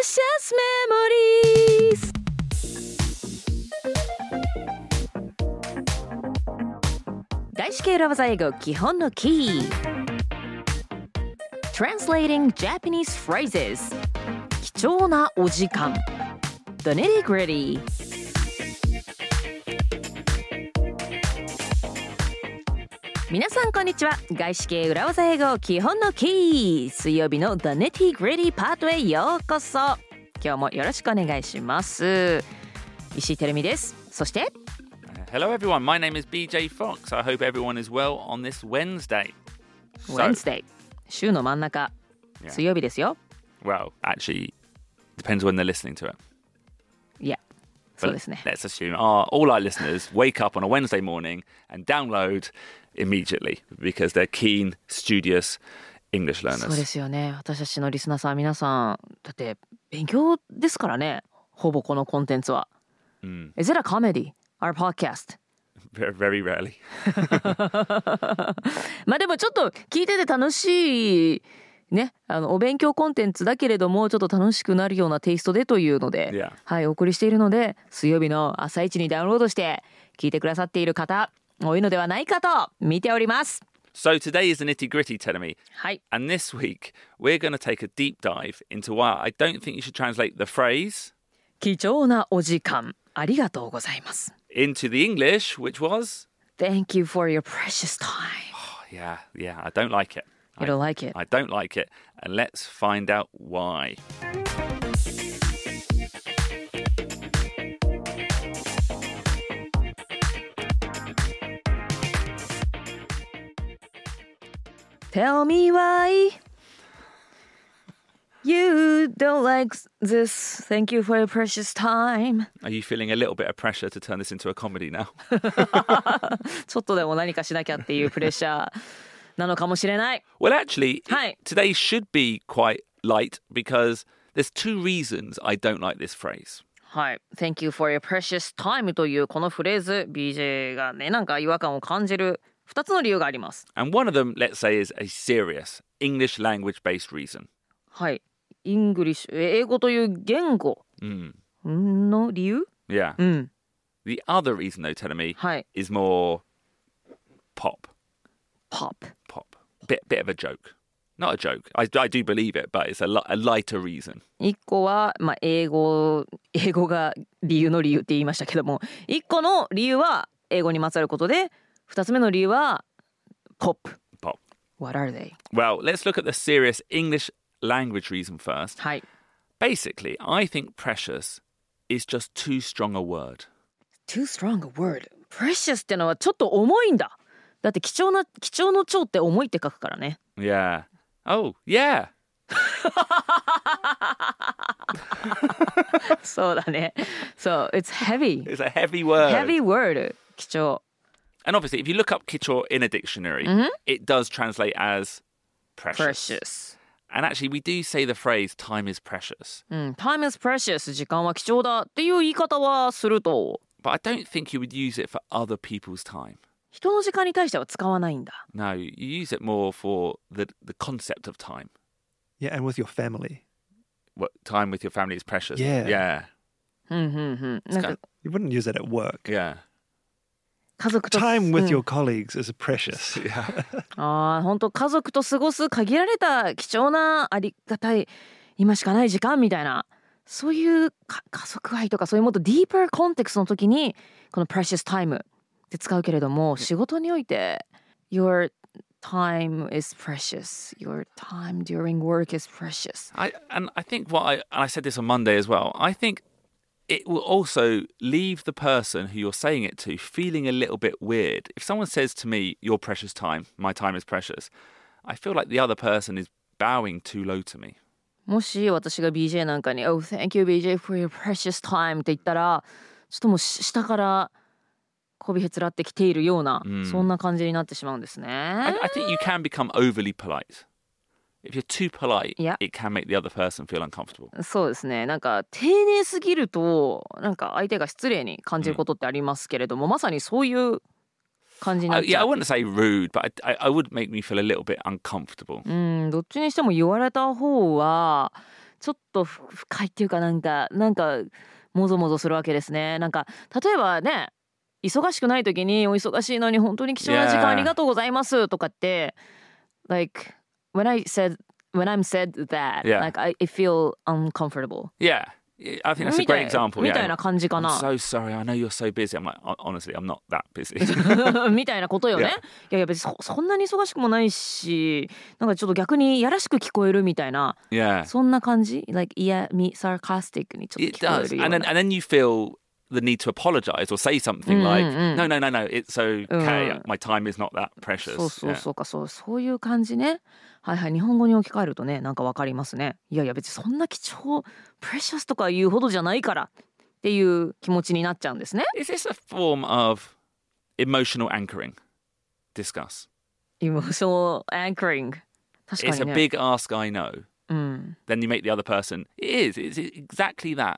Precious Memories 外資系裏技英語基本のキー Translating Japanese phrases 貴重なお時間 The nitty gritty 皆さんこんにちは外資系裏技英語基本のキー水曜日の The nitty gritty パートへようこそ今日もよろしくお願いします石井てるみですそして Hello, everyone. My name is BJ Fox. I hope everyone is well on this Wednesday. So- Wednesday 週の真ん中 Yeah. 水曜日ですよ well, actually, depends when they're listening to it. いや But そうですね Let's assume our, all our listeners wake up on a Wednesday morning and download immediately because they're keen, studious English そうで learners. すよね私たちのリスナーさん皆さんだって勉強ですからねほぼこのコンテンツは、Is it a comedy? Our podcast? Very, very rarely. まあでもちょっと聞いてて楽しいねあのお勉強コンテンツだけれどもちょっと楽しくなるようなテイストでというので、Yeah. はいお送りしているので水曜日の朝一にダウンロードして聞いてくださっている方多いのではないかと見ております So today is the nitty gritty, Telemi. はい And this week, we're going to take a deep dive into why I don't think you should translate the phrase 貴重なお時間ありがとうございます into the English, which was Thank you for your precious time Yeah, yeah, I don't like it. You don't like it? I don't like it. And let's find out why. Tell me why you don't like this. Thank you for your precious time. Are you feeling a little bit of pressure to turn this into a comedy now? ちょっとでも何かしなきゃっていうプレッシャー なのかもしれない。Well, actually, today should be quite light because there's two reasons I don't like this phrase. はい。Thank you for your precious time というこのフレーズ、BJ がね、なんか違和感を感じる2つの理由があります。And one of them, let's say, is a serious English language based reason. はい。イングリッシュ、英語という言語の理由、mm. Yeah. うん。The hmm. other reason, though, Terumi, はい。is more pop. pop。Pop. Bit, bit of a joke. Not a joke. I, I do believe it, but it's a, a lighter reason. 一個は、まあ、英語、英語が理由の理由って言いましたけども、一個の理由は英語にまつわることで、二つ目の理由は、ポップ。Pop. What are they? Well, let's look at the serious English language reason first. はい。Basically, I think precious is just too strong a word. too strong a word. precious ってのはちょっと重いんだ。だって貴重な、貴重の長って重いって書くからね。 Yeah. Oh, yeah. そうだね。そう、it's heavy. It's a heavy word. heavy word. 貴重。 And obviously, if you look up kicho in a dictionary, it does translate as precious. precious. And actually, we do say the phrase time is precious. うん、time is precious. 時間は貴重だっていう言い方はすると、 But I don't think you would use it for other people's time. 人の時間に対しては使わないんだ。No, you use it more for the, the concept of time. Yeah, and with your family. What time with your family is precious. Yeah. Yeah. うんうんうん。なんか You wouldn't use it at work. Yeah. 家族と Time with うん your colleagues is precious. Yeah. ああ、本当家族と過ごす限られた貴重なありがたい今しかない時間みたいなそういうか家族愛とかそういうもっとディーパーコンテクストの時にこの precious time って使うけれども仕事において your time is precious your time during work is precious I and I think what I and I said this on Monday as well. I think it will also leave the person who you're saying it to feeling a little bit weird. If someone says to me, "Your precious time, my time is precious," I feel like the other person is bowing too low to me. もし私が BJ なんかに「Oh thank you BJ for your precious time」って言ったらちょっともうし下から こびへつらってきているような、そんな感じになってしまうんですね I, I think you can become overly polite. If you're too polite, Yeah. it can make the other person feel uncomfortable. そうですねなんか丁寧すぎるとなんか相手が失礼に感じることってありますけれども、まさにそういう感じにな I, っち yeah, ゃ I う。wouldn't say rude, but I, I, I would make me feel a little bit uncomfortable. うんどっちにしても言われた方はちょっとふ深いっていうかなんかなんかもぞもぞするわけですねなんか例えばね忙しくない時にお忙しいのに本当に貴重な時間.ありがとうございますとかって like when I said when I'm said that Yeah. like I, I feel uncomfortable Yeah. I think that's a great い example. み.たいな感じか I'm な so sorry. I know you're so busy. I'm like, "Hon- honestly, I'm not that busy. みたいなことよね。いやいや別にそそんなに忙しくもないしなんかちょっと逆にやらしく聞こえるみたいな yeah. そんな感じ like いやみ sarcastic にちょっと聞こえ.るよう And な then, and then you feel the need to apologize or say something Mm, like, mm, mm. no, no, no, no, it's okay. Mm. My time is not that precious. そうそう Yeah. そうかそうそういう感じねはいはい日本語に置き換えるとねなんかわかりますねいやいや別にそんな貴重 precious とか言うほどじゃないからっていう気持ちになっちゃうんですね Is this a form of emotional anchoring? Discuss. emotional anchoring 確か It's a にね big ask, I know. うん、 Then you make the other person. It is. It's exactly that.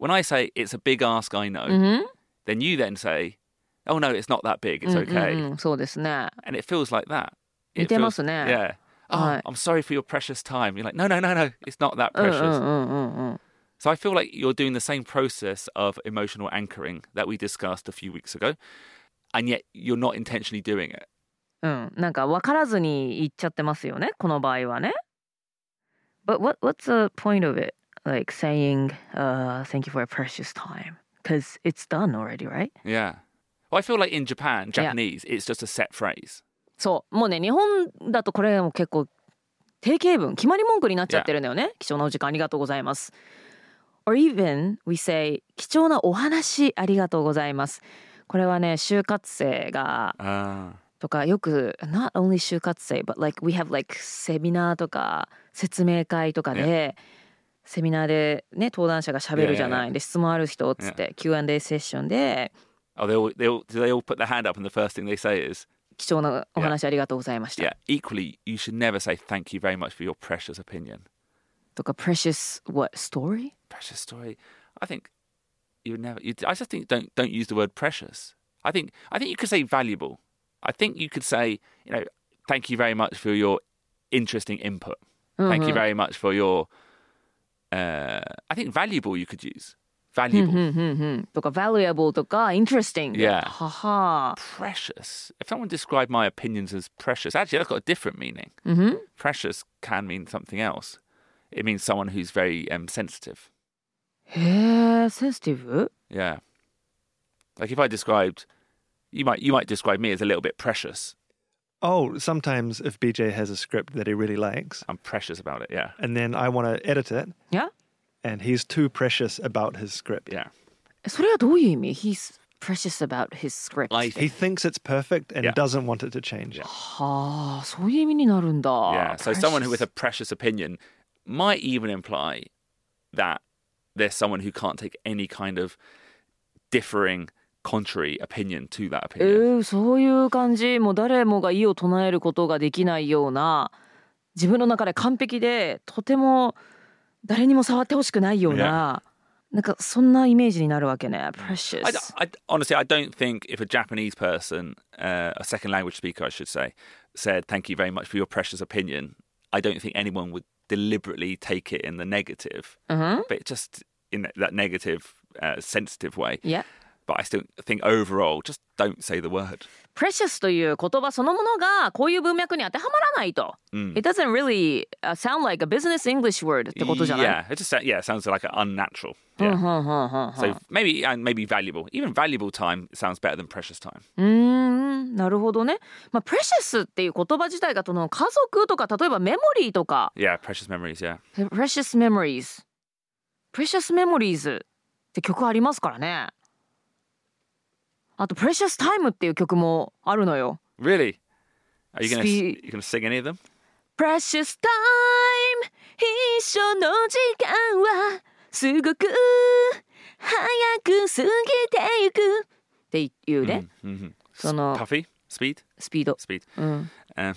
When I say it's a big ask, I know, うん、 then you then say, oh no, it's not that big. It's うん okay. うんうんそうですね And it feels like that. 似 It て feels- ますね Yeah. Oh, Right. I'm sorry for your precious time. You're like, no, no, no, no. It's not that うんうん precious. うんうんうん So I feel like you're doing the same process of emotional anchoring that we discussed a few weeks ago, and yet you're not intentionally doing it. うん、なんか分からずに言っちゃってますよねこの場合はね。But what what's the point of it? Like saying, uh, "Thank you for your precious time," because it's done already, right? Yeah. Well, I feel like in Japan, Yeah. Japanese, it's just a set phrase. そうもうね日本だとこれも結構定型文決まり文句になっちゃってるんだよね。貴重なお時間ありがとうございます。Or even we say 貴重なお話ありがとうございます。これはね就活生が Ah. とかよく not only 就活生 but like we have like セミナーとか説明会とかで、セミナーでね登壇者がしゃべるじゃない、 Yeah, yeah, yeah. で質問ある人っつって Q&A セッションで Oh, they all, they all, do they all put their hand up and the first thing they say is, 貴重なお話ありがとうございました、 yeah, equally, you should never say thank you very much for your precious opinion. とか precious what story? Precious story. I think you would never, you, I just think don't, don't use the word precious. I think, I think you could say valuable. I think you could say, you know, thank you very much for your interesting input. Thank you very much for your, uh, I think valuable you could use. Valuable. Mm-hmm, mm-hmm. valuable, ah, interesting. Yeah. Haha. Precious. If someone described my opinions as precious, actually, that's got a different meaning. Mm-hmm. Precious can mean something else. It means someone who's very um, sensitive. Yeah, sensitive. Yeah. Like if I described, you might you might describe me as a little bit precious. Oh, sometimes if BJ has a script that he really likes, I'm precious about it. Yeah. and then I want to edit it, いや and he's too precious about his script. Yeah. それはどういう意味 ?He's precious about his script I He thinks it's perfect and Yeah. doesn't want it to change. Yeah. はあそういう意味になるんだ Yeah. So someone who with a Precious precious opinion might even imply that there's someone who can't take any kind of differing, contrary opinion to that え opinion. ー、そういう感じもう誰もが意を唱えることができないような自分の中で完璧でとても誰にも触ってほしくないような、なんかそんなイメージになるわけね precious I, I, honestly, I don't think if a Japanese person, uh, a second language speaker, I should say, said "Thank you very much for your precious opinion," I don't think anyone would deliberately take it in the negative, うん but just in that, that negative, uh, sensitive way. いや But I still think overall, just don't say the word. precious という言葉そのものがこういう文脈に当てはまらないと、Mm. It doesn't really uh, sound like a business English word ってことじゃない Yeah, it just yeah it sounds like an unnatural. うん Yeah. So maybe and maybe valuable. Even valuable time sounds better than precious time. うーんなるほどね。まあ、precious っていう言葉自体がその家族とか例えばメモリーとか Yeah, precious memories. Yeah. precious memories precious memories って曲ありますからね。あと precious time っていう曲もあるのよ。Really? Are you gonna Spe- you gonna sing any of them? precious time 一緒の時間はすごく早く過ぎていくっていうね、Mm-hmm. その Puffy speed スピード。speed. うん。Um,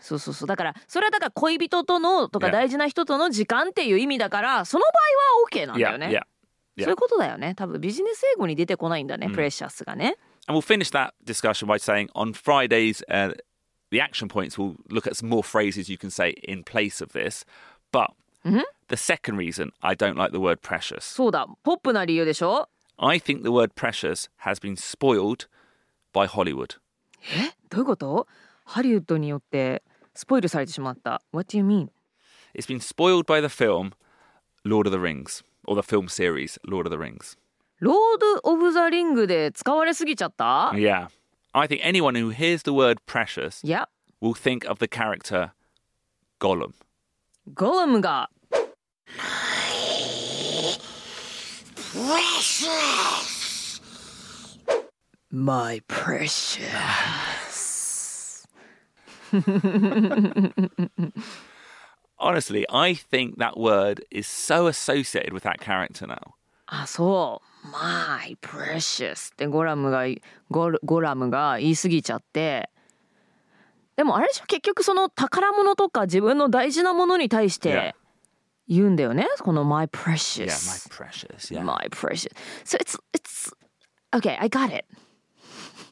そうそうそうだからそれはだから恋人とのとか Yeah. 大事な人との時間っていう意味だからその場合は OK なんだ yeah, よね。yeah. そういうことだよね。多分ビジネス英語に出てこないんだね、プレシャスがね。 And we'll finish that discussion by saying on Fridays, uh, the action points will look at some more phrases you can say in place of this. But the second reason I don't like the word precious. そうだポップな理由でしょ I think the word precious has been spoiled by Hollywood. えどういうことハリウッドによってスポイルされてしまった What do you mean? It's been spoiled by the film Lord of the Rings, or the film series Lord of the Rings. ロード・オブ・ザ・リングで使われすぎちゃった Yeah. I think anyone who hears the word precious いや will think of the character Gollum. ゴロムが My precious Honestly, I think that word is so associated with that character now. あそう My precious ってゴラムがゴルゴラムが言い過ぎちゃってでもあれでしょ結局その宝物とか自分の大事なものに対し Yeah. て言うんだよねこの My Yeah, my precious precious. Yeah. My precious so it's it's okay I got it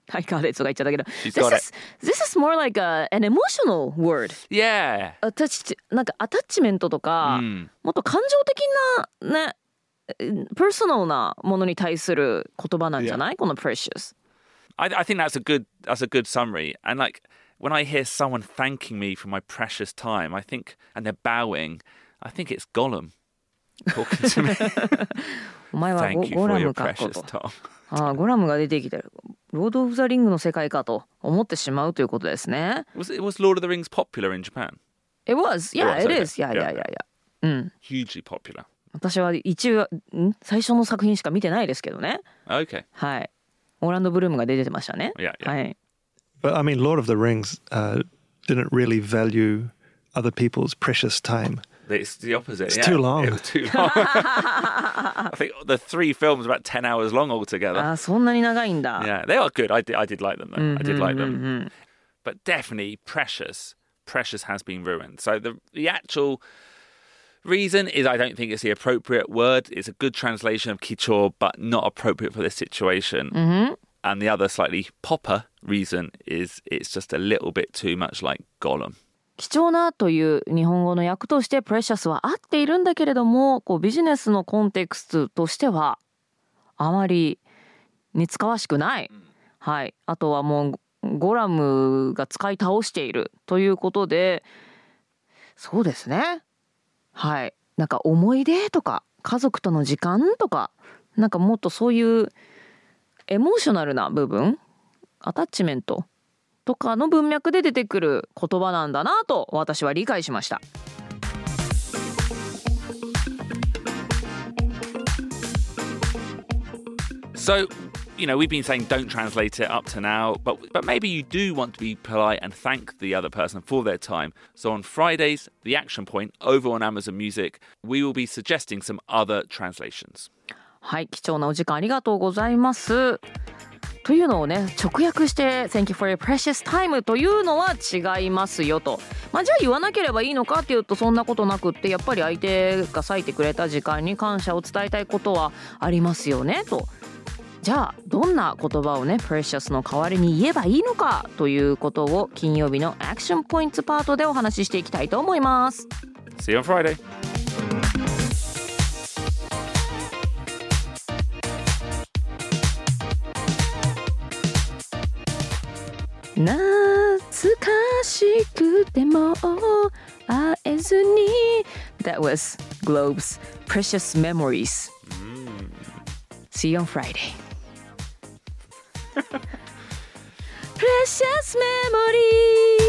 I got it とか言っちゃったけど She's this got is this is more like a, an emotional word Yeah. アタッチなんかアタッチメントとか、 Mm. もっと感情的なねパーソナルなものに対する言葉なんじゃない、この precious I, I think that's a good that's a good summary. And like when I hear someone thanking me for my precious time, I think and they're bowing, I think it's Gollum talking to me. お前はゴ Thank you ゴ for ラ your ムかと time. ああゴラムが出てきてるロード・オブ・ザ・リングの世界かと思ってしまうということですね Was it was Lord of the Rings popular in Japan? It was yeah It it was, is okay. yeah yeah yeah yeah Hugely popular. 私は一話ん最初の作品しか見てないですけどね Okay. はいオーランド・ブルームが出てましたね Yeah, yeah. はい But I mean, Lord of the Rings uh, didn't really value other people's precious time. It's the opposite. It's yeah. too long. It was too long. I think the three films are about ten hours long altogether. ああそんなに長いんだ Yeah, they are good. I did, I did like them though. I did like them. But definitely precious. Precious has been ruined. So the the actual reason is I don't think it's the appropriate word. It's a good translation of kichor, but not appropriate for this situation. And the other slightly popper reason is it's just a little bit too much like Gollum. 貴重なという日本語の訳としてプレシャスは合っているんだけれどもこうビジネスのコンテクストとしてはあまり似つかわしくない、はい、あとはもうゴラムが使い倒しているということでそうですね。はい。なんか思い出とか家族との時間とかなんかもっとそういうエモーショナルな部分アタッチメントとかの文脈で出てくる言葉なんだなと私は理解しました。So, you know, we've been saying don't translate it up to now, but but maybe you do want to be polite and thank the other person for their time. So on Fridays, the action point over on Amazon Music, we will be suggesting some other translations. はい、貴重なお時間ありがとうございます。というのをね直訳して「Thank you for your precious time」というのは違いますよと。まあじゃあ言わなければいいのかっていうとそんなことなくってやっぱり相手が割いてくれた時間に感謝を伝えたいことはありますよねと。じゃあどんな言葉をね precious の代わりに言えばいいのかということを金曜日のアクションポイントパートでお話ししていきたいと思います。See you on Friday. 懐かしくても会えずに That was Globe's Precious Memories See you on Friday Precious Memories